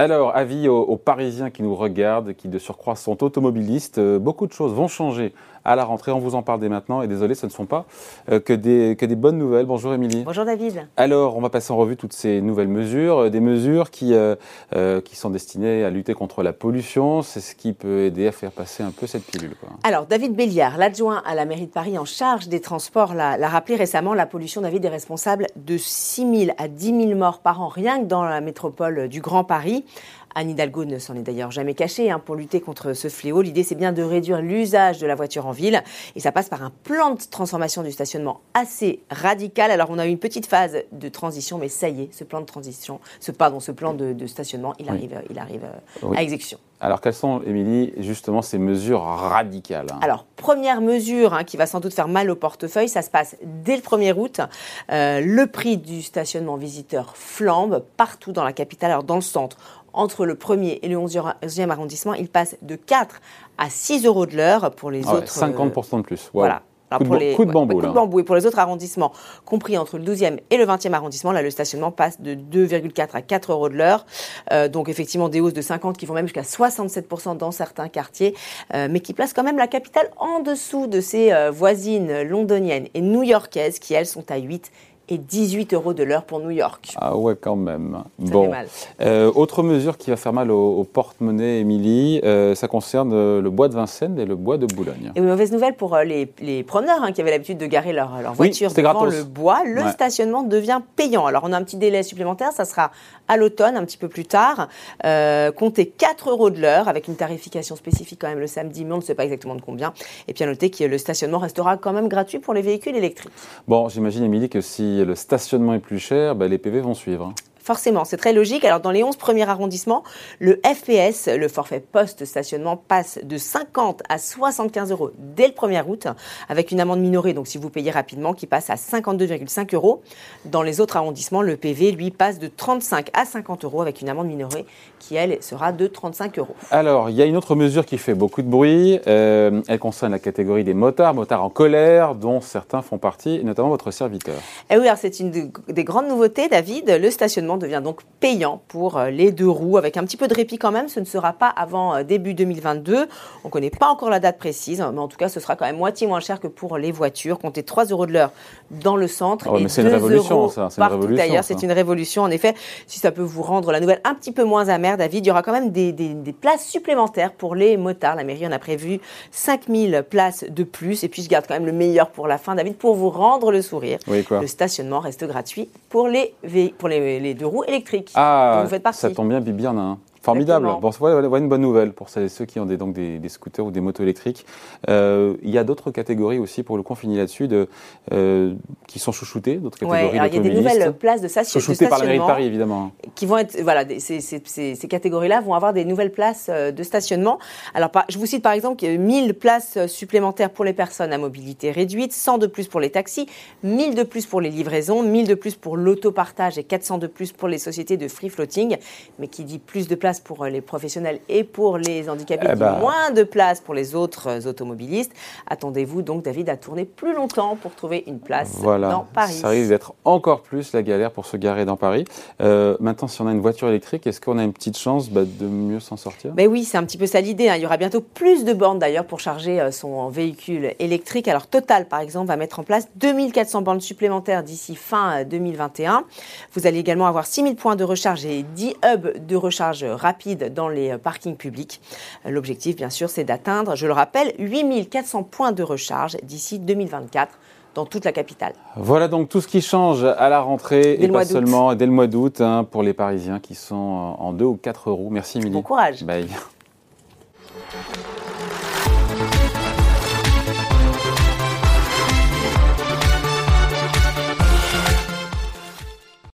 Alors, avis aux, Parisiens qui nous regardent, qui de surcroît sont automobilistes, euh, beaucoup de choses vont changer à la rentrée. On vous en parle dès maintenant. Et désolé, ce ne sont pas euh, que, des, que des bonnes nouvelles. Bonjour Émilie. Bonjour David. Alors, on va passer en revue toutes ces nouvelles mesures, euh, des mesures qui, qui sont destinées à lutter contre la pollution. C'est ce qui peut aider à faire passer un peu cette pilule. Alors, David Béliard, l'adjoint à la mairie de Paris en charge des transports, l'a rappelé récemment. La pollution, David, est responsable de 6 000 à 10 000 morts par an, rien que dans la métropole du Grand Paris. Anne Hidalgo ne s'en est d'ailleurs jamais cachée. Hein, pour lutter contre ce fléau, l'idée c'est bien de réduire l'usage de la voiture en ville. Et ça passe par un plan de transformation du stationnement assez radical. Alors on a eu une petite phase de transition, mais ça y est, ce plan de transition, ce, pardon, ce plan de, stationnement, il arrive, il arrive euh, à exécution. Alors, quelles sont, Émilie, justement ces mesures radicales hein? Alors, première mesure hein, qui va sans doute faire mal au portefeuille, ça se passe dès le 1er août. Euh, le prix du stationnement visiteur flambe partout dans la capitale, alors dans le centre, entre le 1er et le 11e arrondissement, il passe de 4 à 6 euros de l'heure pour les ah autres. 50% de plus. Voilà. coup, de, les, coup de bambou. de bambou. Et pour les autres arrondissements, compris entre le 12e et le 20e arrondissement, là, le stationnement passe de 2,4 à 4 euros de l'heure. Euh, donc, effectivement, des hausses de 50 qui vont même jusqu'à 67% dans certains quartiers, euh, mais qui placent quand même la capitale en dessous de ses euh, voisines londoniennes et new-yorkaises qui, elles, sont à 8 et 18 euros de l'heure pour New York. Ah ouais, quand même. bon. Euh, autre mesure qui va faire mal au, porte-monnaie, Émilie, euh, ça concerne euh, le bois de Vincennes et le bois de Boulogne. Et une mauvaise nouvelle pour les, les promeneurs hein, qui avaient l'habitude de garer leur, leur voiture devant le bois. Le stationnement devient payant. Alors on a un petit délai supplémentaire, ça sera à l'automne, un petit peu plus tard. comptez 4 euros de l'heure avec une tarification spécifique quand même le samedi, mais on ne sait pas exactement de combien. Et puis à noter que le stationnement restera quand même gratuit pour les véhicules électriques. Bon, j'imagine, Émilie, que si le stationnement est plus cher, bah, les PV vont suivre. Forcément, c'est très logique. Alors, dans les 11 premiers arrondissements, le FPS, le forfait post-stationnement, passe de 50 à 75 euros dès le 1er août, avec une amende minorée, donc si vous payez rapidement, qui passe à 52,5 euros. Dans les autres arrondissements, le PV, lui, passe de 35 à 50 euros, avec une amende minorée qui, elle, sera de 35 euros. Alors, il y a une autre mesure qui fait beaucoup de bruit. Euh, elle concerne la catégorie des motards, motards en colère, dont certains font partie, notamment votre serviteur. Eh oui, c'est une des grandes nouveautés, David. Le stationnement devient donc payant pour euh, les deux roues, avec un petit peu de répit quand même. Ce ne sera pas avant euh, début 2022. On ne connaît pas encore la date précise, mais en tout cas, ce sera quand même moitié moins cher que pour les voitures. Comptez 3 euros de l'heure dans le centre et c'est une révolution, ça. partout d'ailleurs. C'est une révolution, en effet. Si ça peut vous rendre la nouvelle un petit peu moins amère, David, il y aura quand même des, places supplémentaires pour les motards. La mairie en a prévu 5000 places de plus. Et puis, je garde quand même le meilleur pour la fin, David, pour vous rendre le sourire. le stationnement reste gratuit pour les, pour les, les deux roues électriques. Ah, ça tombe bien, Bibi en a un. Formidable. Bon, voilà, une bonne nouvelle pour celles et ceux qui ont des, donc des, scooters ou des motos électriques. Euh, il y a d'autres catégories aussi, pour le coup, on là-dessus, de, euh, qui sont chouchoutées, d'autres catégories Il y a des nouvelles places de, stationnement. Chouchoutées par la mairie de Paris, évidemment. Qui vont être, voilà, ces, ces, ces, catégories-là vont avoir des nouvelles places euh, de stationnement. Alors, je vous cite par exemple 1000 places supplémentaires pour les personnes à mobilité réduite, 100 de plus pour les taxis, 1000 de plus pour les livraisons, 1000 de plus pour l'autopartage et 400 de plus pour les sociétés de free floating. Mais qui dit plus de places pour euh, les professionnels et pour les handicapés, eh ben. moins de place pour les autres euh, automobilistes. Attendez-vous donc, David, à tourner plus longtemps pour trouver une place dans Paris. Ça risque d'être encore plus la galère pour se garer dans Paris. Euh, maintenant, si on a une voiture électrique, est-ce qu'on a une petite chance bah, de mieux s'en sortir? Ben Oui, c'est un petit peu ça l'idée. Hein. Il y aura bientôt plus de bornes d'ailleurs pour charger son véhicule électrique. Alors Total, par exemple, va mettre en place 2400 bornes supplémentaires d'ici fin 2021. Vous allez également avoir 6000 points de recharge et 10 hubs de recharge rapide dans les euh, parkings publics. L'objectif, bien sûr, c'est d'atteindre, je le rappelle, 8400 points de recharge d'ici 2024 dans toute la capitale. Voilà donc tout ce qui change à la rentrée et pas seulement dès le mois d'août hein, pour les Parisiens qui sont en 2 ou 4 euros. Merci Émilie. Bon courage. Bye.